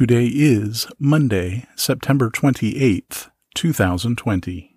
Today is Monday, September 28th, 2020.